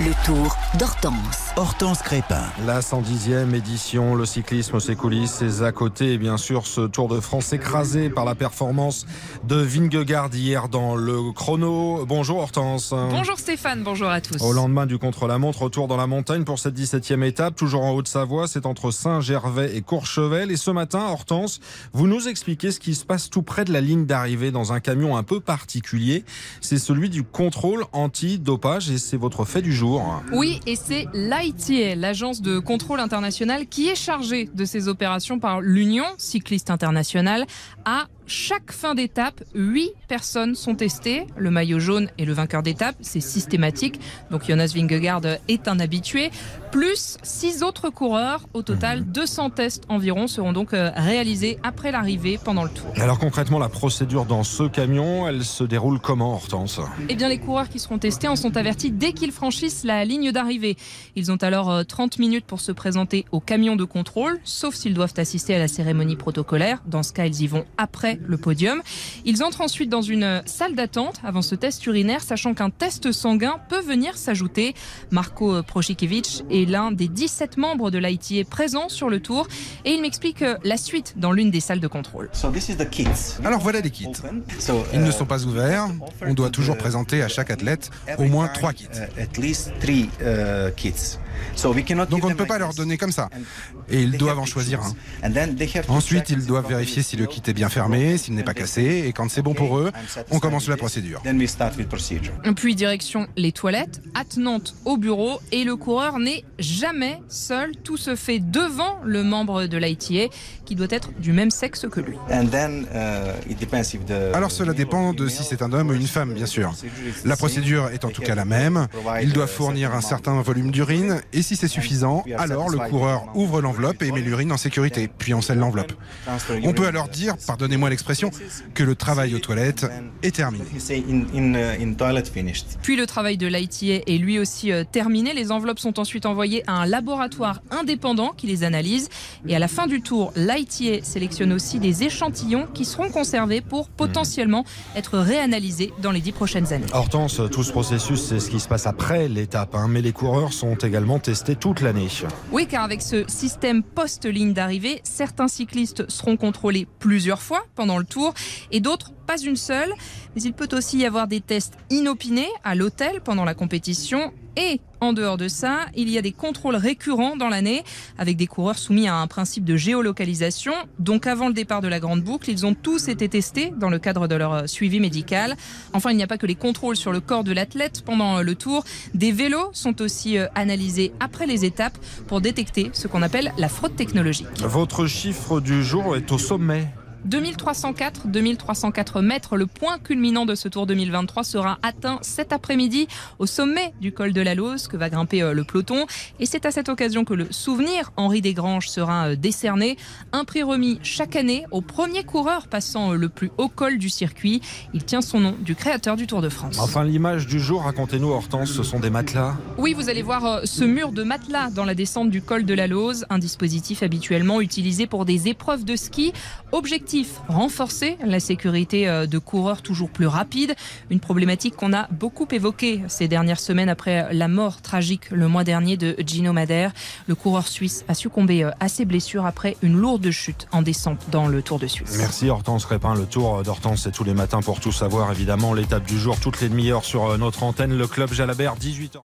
Le tour d'Hortense. Hortense Crépin. La 110e édition, le cyclisme, ses coulisses, ses à côté et bien sûr ce Tour de France écrasé par la performance de Vingegaard hier dans le chrono. Bonjour Hortense. Bonjour Stéphane, bonjour à tous. Au lendemain du contre-la-montre, retour dans la montagne pour cette 17e étape, toujours en Haute-Savoie, c'est entre Saint-Gervais et Courchevel. Et ce matin, Hortense, vous nous expliquez ce qui se passe tout près de la ligne d'arrivée dans un camion un peu particulier. C'est celui du contrôle anti-dopage et c'est votre fait du jour. Oui, et c'est l'ITA, l'agence de contrôle international, qui est chargée de ces opérations par l'Union cycliste internationale à chaque fin d'étape, 8 personnes sont testées. Le maillot jaune est le vainqueur d'étape, c'est systématique. Donc Jonas Vingegaard est un habitué. Plus 6 autres coureurs. Au total, 200 tests environ seront donc euh, réalisés après l'arrivée pendant le tour. Alors concrètement, la procédure dans ce camion, elle se déroule comment, Hortense? Eh bien, les coureurs qui seront testés en sont avertis dès qu'ils franchissent la ligne d'arrivée. Ils ont alors euh, 30 minutes pour se présenter au camion de contrôle, sauf s'ils doivent assister à la cérémonie protocolaire. Dans ce cas, ils y vont après le podium. Ils entrent ensuite dans une salle d'attente avant ce test urinaire, sachant qu'un test sanguin peut venir s'ajouter. Marco Prochikevich est l'un des 17 membres de l'ITA présents sur le tour et il m'explique euh, la suite dans l'une des salles de contrôle. Alors voilà les kits. Ils ne sont pas ouverts. On doit toujours présenter à chaque athlète au moins trois kits. Donc on ne peut pas leur donner comme ça. Et ils doivent en choisir un. Ensuite, ils doivent vérifier si le kit est bien fermé, s'il n'est pas cassé. Et quand c'est bon pour eux, on commence la procédure. Puis direction les toilettes, attenante au bureau et le coureur n'est jamais seul. Tout se fait devant le membre de l'ITA qui doit être du même sexe que lui. Alors cela dépend de si c'est un homme ou une femme, bien sûr. La procédure est en tout cas la même. Ils doivent fournir un certain volume d'urine et si c'est suffisant, alors le coureur ouvre l'enveloppe et met l'urine en sécurité, puis on scelle l'enveloppe. On peut alors dire, pardonnez-moi l'expression, que le travail aux toilettes est terminé. Puis le travail de l'ITA est lui aussi euh, terminé. Les enveloppes sont ensuite envoyées à un laboratoire indépendant qui les analyse. Et à la fin du tour, l'ITA sélectionne aussi des échantillons qui seront conservés pour potentiellement être réanalysés dans les dix prochaines années. Hortense, tout ce processus, c'est ce qui se passe après l'étape, hein, mais les coureurs sont également testés toute l'année. Oui, car avec ce système post-ligne d'arrivée, certains cyclistes seront contrôlés plusieurs fois pendant le tour et d'autres pas une seule. Mais il peut aussi y avoir des tests inopinés à l'hôtel pendant la compétition. Et en dehors de ça, il y a des contrôles récurrents dans l'année avec des coureurs soumis à un principe de géolocalisation. Donc avant le départ de la grande boucle, ils ont tous été testés dans le cadre de leur suivi médical. Enfin, il n'y a pas que les contrôles sur le corps de l'athlète pendant le tour. Des vélos sont aussi euh, analysés après les étapes pour détecter ce qu'on appelle la fraude technologique. Votre chiffre du jour est au sommet 2304, 2304 mètres. Le point culminant de ce Tour 2023 sera atteint cet après-midi au sommet du col de la Lose que va grimper euh, le peloton. Et c'est à cette occasion que le souvenir Henri Desgranges sera euh, décerné. Un prix remis chaque année au premier coureur passant euh, le plus haut col du circuit. Il tient son nom du créateur du Tour de France. Enfin, l'image du jour, racontez-nous Hortense, ce sont des matelas? Oui, vous allez voir ce mur de matelas dans la descente du col de la Lose, un dispositif habituellement utilisé pour des épreuves de ski. Objectif renforcer la sécurité euh, de coureurs toujours plus rapides, une problématique qu'on a beaucoup évoquée ces dernières semaines après la mort tragique le mois dernier de Gino Madère. Le coureur suisse a succombé euh, à ses blessures après une lourde chute en descente dans le Tour de Suisse. Merci Hortense Répin. Le Tour d'Hortense, c'est tous les matins pour tout savoir. Évidemment, l'étape du jour, toutes les demi-heures sur euh, notre antenne. Le club Jalabert, 18h.